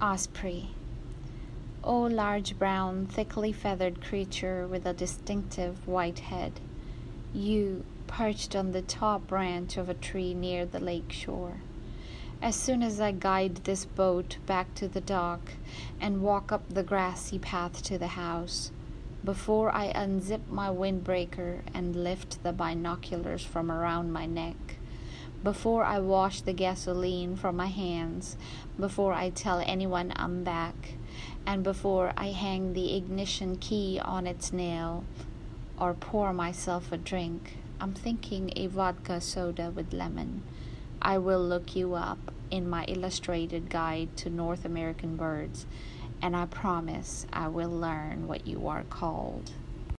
Osprey. O large brown, thickly feathered creature with a distinctive white head, you perched on the top branch of a tree near the lake shore. As soon as I guide this boat back to the dock and walk up the grassy path to the house, before I unzip my windbreaker and lift the binoculars from around my neck, before I wash the gasoline from my hands, before I tell anyone I'm back, and before I hang the ignition key on its nail or pour myself a drink, I'm thinking a vodka soda with lemon. I will look you up in my illustrated guide to North American birds, and I promise I will learn what you are called.